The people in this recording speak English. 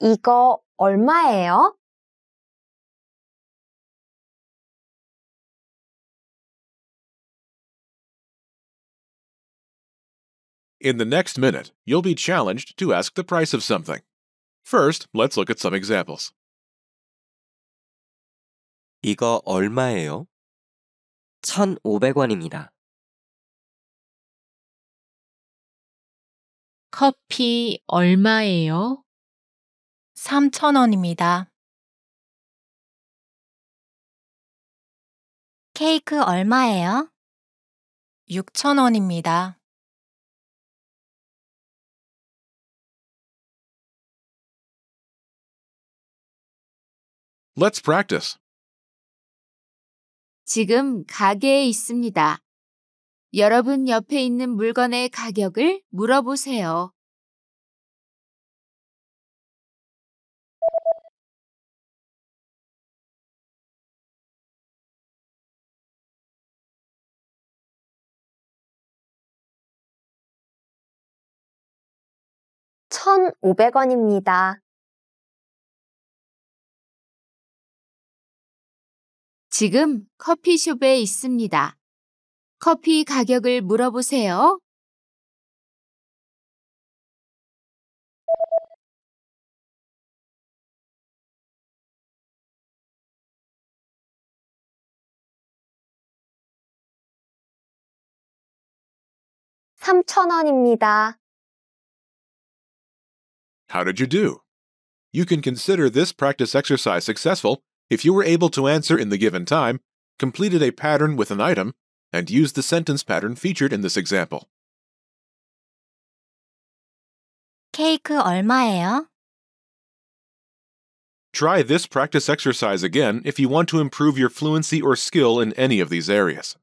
이거 얼마예요? In the next minute, you'll be challenged to ask the price of something. First, let's look at some examples. 이거 얼마예요? 1,500원입니다. 커피 얼마예요? 3,000원입니다. 케이크 얼마예요? 6,000원입니다. Let's practice. 지금 가게에 있습니다. 여러분 옆에 있는 물건의 가격을 물어보세요. 천 오백 원입니다. 지금 커피숍에 있습니다. 커피 가격을 물어보세요. 삼천 원입니다. How did you do? You can consider this practice exercise successful if you were able to answer in the given time, completed a pattern with an item, and used the sentence pattern featured in this example. 케이크 얼마예요? Try this practice exercise again if you want to improve your fluency or skill in any of these areas.